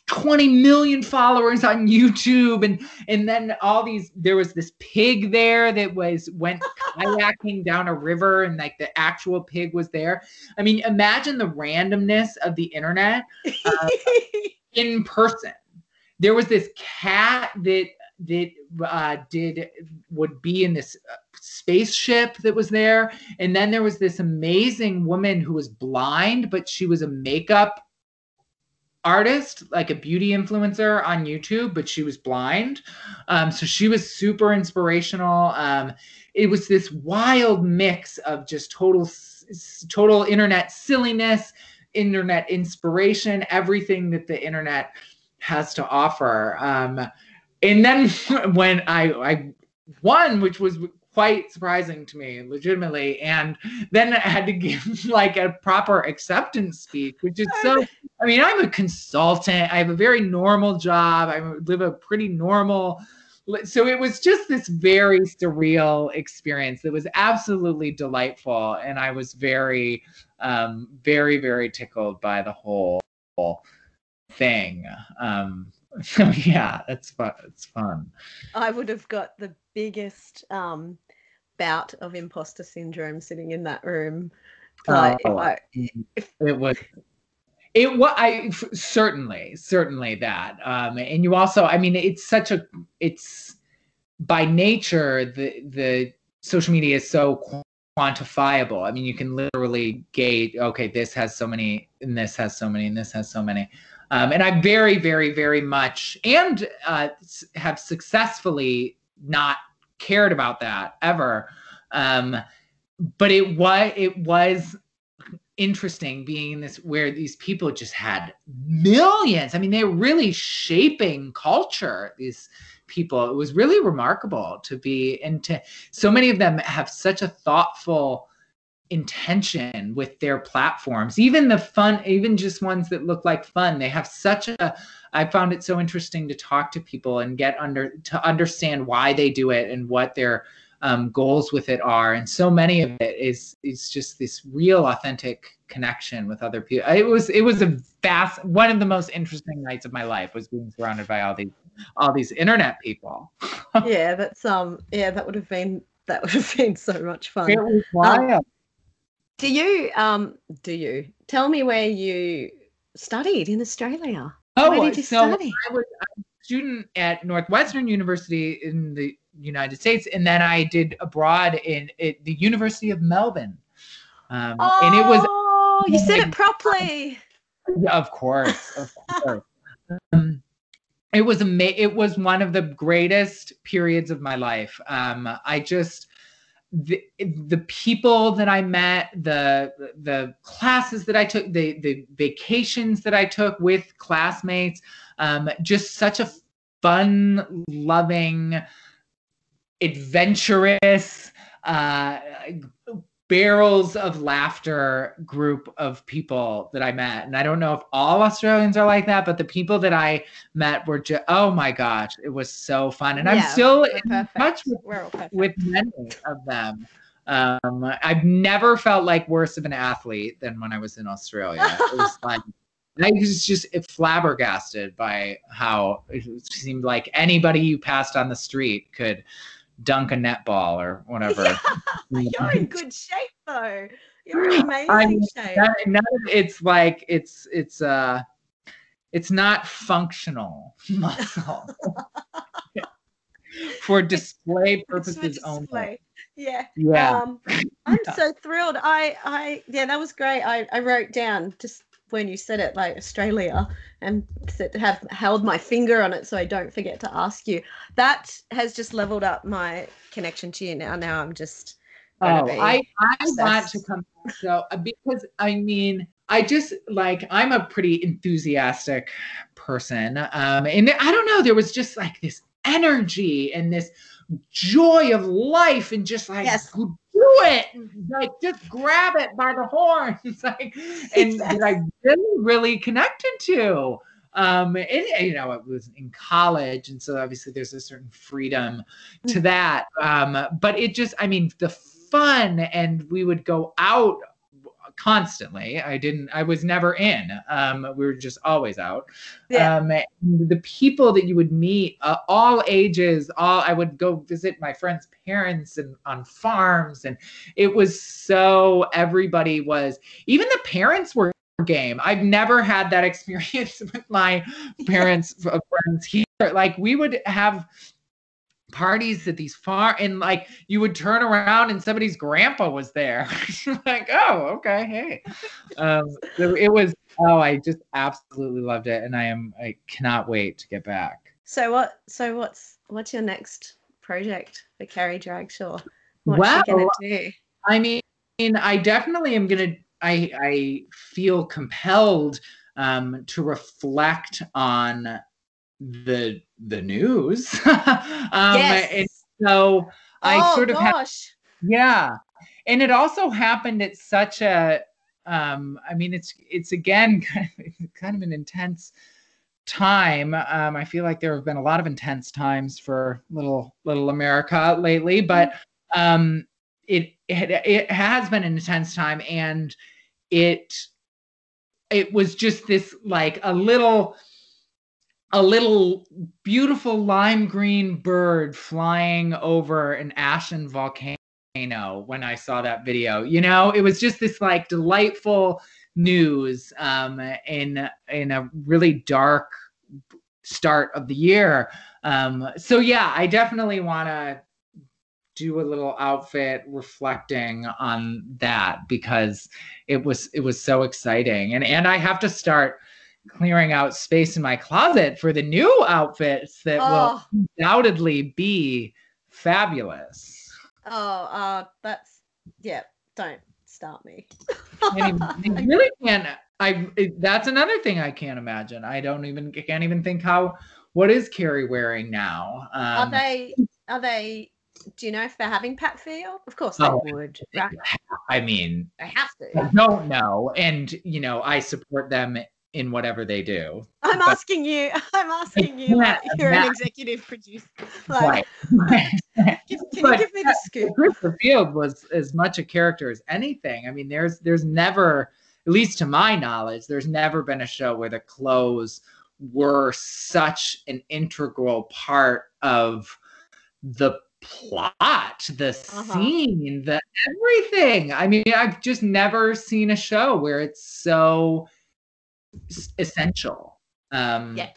20 million followers on YouTube and and then all these there was this pig there that was went kayaking down a river and like the actual pig was there. I mean, imagine the randomness of the internet uh, in person. There was this cat that that uh, did would be in this uh, spaceship that was there and then there was this amazing woman who was blind but she was a makeup artist, like a beauty influencer on YouTube, but she was blind. Um, so she was super inspirational. Um, it was this wild mix of just total, total internet silliness, internet inspiration, everything that the internet has to offer. Um, and then when I I won, which was quite surprising to me, legitimately, and then I had to give like a proper acceptance speech, which is so. I mean, I'm a consultant. I have a very normal job. I live a pretty normal. So it was just this very surreal experience that was absolutely delightful, and I was very, um, very, very tickled by the whole thing. Um, so yeah, that's fun. It's fun. I would have got the biggest um, bout of imposter syndrome sitting in that room. Like, oh, I, if, it was. It was I certainly certainly that, um, and you also I mean it's such a it's by nature the the social media is so quantifiable. I mean, you can literally gauge, okay, this has so many, and this has so many, and this has so many. Um, and I very, very, very much and uh, have successfully not cared about that ever. Um, but it was it was interesting being in this where these people just had millions. I mean, they're really shaping culture. These people, it was really remarkable to be and to so many of them have such a thoughtful intention with their platforms. Even the fun even just ones that look like fun they have such a i found it so interesting to talk to people and get under to understand why they do it and what their um, goals with it are. And so many of it is is just this real authentic connection with other people it was it was a fast one of the most interesting nights of my life was being surrounded by all these all these internet people. Yeah that's um yeah that would have been that would have been so much fun. It was wild. Um, do you um do you tell me where you studied in Australia? Oh, where did you so study? I was a student at Northwestern University in the United States, and then I did abroad in the University of Melbourne. Um, oh, and it was oh, you said it properly. Yeah, of course, of course. um, it was ama- It was one of the greatest periods of my life. Um, I just the, the people that I met, the the classes that I took, the the vacations that I took with classmates, um, just such a fun, loving, adventurous, uh, barrels of laughter group of people that I met. And I don't know if all Australians are like that, but the people that I met were just, oh my gosh, it was so fun. And yeah, I'm still in touch with, with many of them. Um, I've never felt like worse of an athlete than when I was in Australia. It was like, I was just flabbergasted by how it seemed like anybody you passed on the street could dunk a netball or whatever. Yeah, you're in good shape though. You're in amazing I mean, shape. That, it's like it's it's uh it's not functional muscle for display purposes for display. only. Yeah. Yeah. Um, I'm so thrilled. I I yeah, that was great. I I wrote down just when you said it, like Australia, and have held my finger on it so I don't forget to ask you. That has just leveled up my connection to you now. Now I'm just. Oh, I, I want to come back so uh, because I mean I just like I'm a pretty enthusiastic person, um, and I don't know there was just like this energy and this joy of life and just like yes do it. Like just grab it by the horns. like and yes. that I really, really connected to. Um, and you know, it was in college, and so obviously there's a certain freedom to mm. that. Um, but it just, I mean, the fun, and we would go out constantly. I didn't, I was never in. Um, we were just always out. Yeah. Um, the people that you would meet, uh, all ages, all, I would go visit my friends' parents and on farms. And it was so, everybody was, even the parents were game. I've never had that experience with my parents' friends here. Like we would have parties at these far and like you would turn around and somebody's grandpa was there. Like oh okay hey. Um so it was oh i just absolutely loved it and i am i cannot wait to get back. So what so what's what's your next project for carrie dragshaw? What's well, gonna do? I mean i definitely am gonna i i feel compelled um to reflect on the the news. um, yes. And so I oh, sort of gosh. had, yeah, and it also happened at such a um, I mean, it's it's again kind of, kind of an intense time. Um, I feel like there have been a lot of intense times for little little America lately, but um, it, it it has been an intense time, and it it was just this like a little a little beautiful lime green bird flying over an ashen volcano when I saw that video. You know, it was just this like delightful news um, in in a really dark start of the year. Um, so yeah, I definitely want to do a little outfit reflecting on that because it was it was so exciting and and I have to start clearing out space in my closet for the new outfits that oh. will undoubtedly be fabulous. Oh, uh, that's yeah. Don't start me. I, really can't. I that's another thing I can't imagine. I don't even can't even think how. What is Carrie wearing now? Um, are they? Are they? Do you know if they're having Pat Field? Of course they oh, would. Right? I mean, they have to. I don't know, and you know, I support them in whatever they do. I'm but asking you. I'm asking you. Like, you're an executive producer. Like, right. can, can you give me the scoop? Patricia Field was as much a character as anything. I mean, there's there's never, at least to my knowledge, there's never been a show where the clothes were such an integral part of the plot, the uh-huh. scene, the everything. I mean, I've just never seen a show where it's so essential. Um, yeah.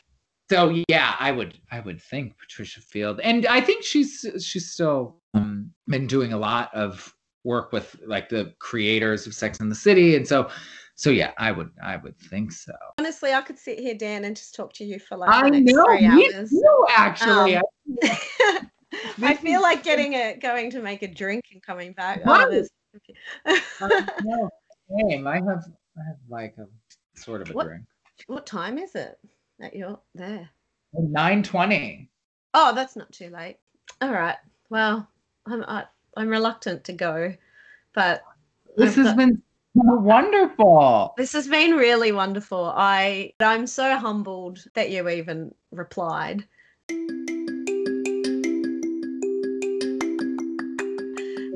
So yeah, I would I would think Patricia Field, and I think she's she's still um, been doing a lot of work with like the creators of Sex and the City, and so so yeah, I would I would think so. Honestly, I could sit here, Dan, and just talk to you for like I know, three hours. Too, actually. Um, I feel like getting a going to make a drink and coming back. Oh, no, same. I have I have like a sort of a what, drink. What time is it that you're there? Nine twenty. Oh, that's not too late. All right. Well, I'm I, am i am reluctant to go, but this I've has got, been wonderful. This has been really wonderful. I I'm so humbled that you even replied.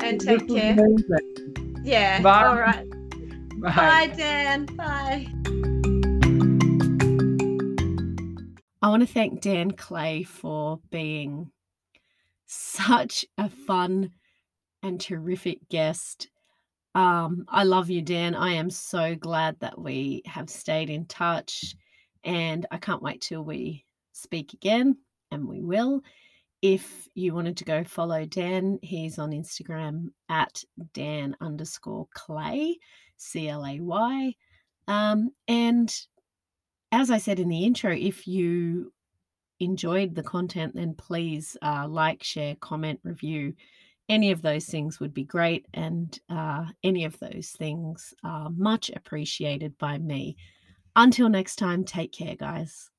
And take care. Yeah. Bye. All right. Bye. Bye, Dan. Bye. I want to thank Dan Clay for being such a fun and terrific guest. Um, I love you, Dan. I am so glad that we have stayed in touch, and I can't wait till we speak again, and we will. If you wanted to go follow Dan, he's on Instagram at Dan underscore Clay. C L A Y. Um, and as I said in the intro, if you enjoyed the content, then please uh, like, share, comment, review. Any of those things would be great. And uh, any of those things are much appreciated by me. Until next time, take care, guys.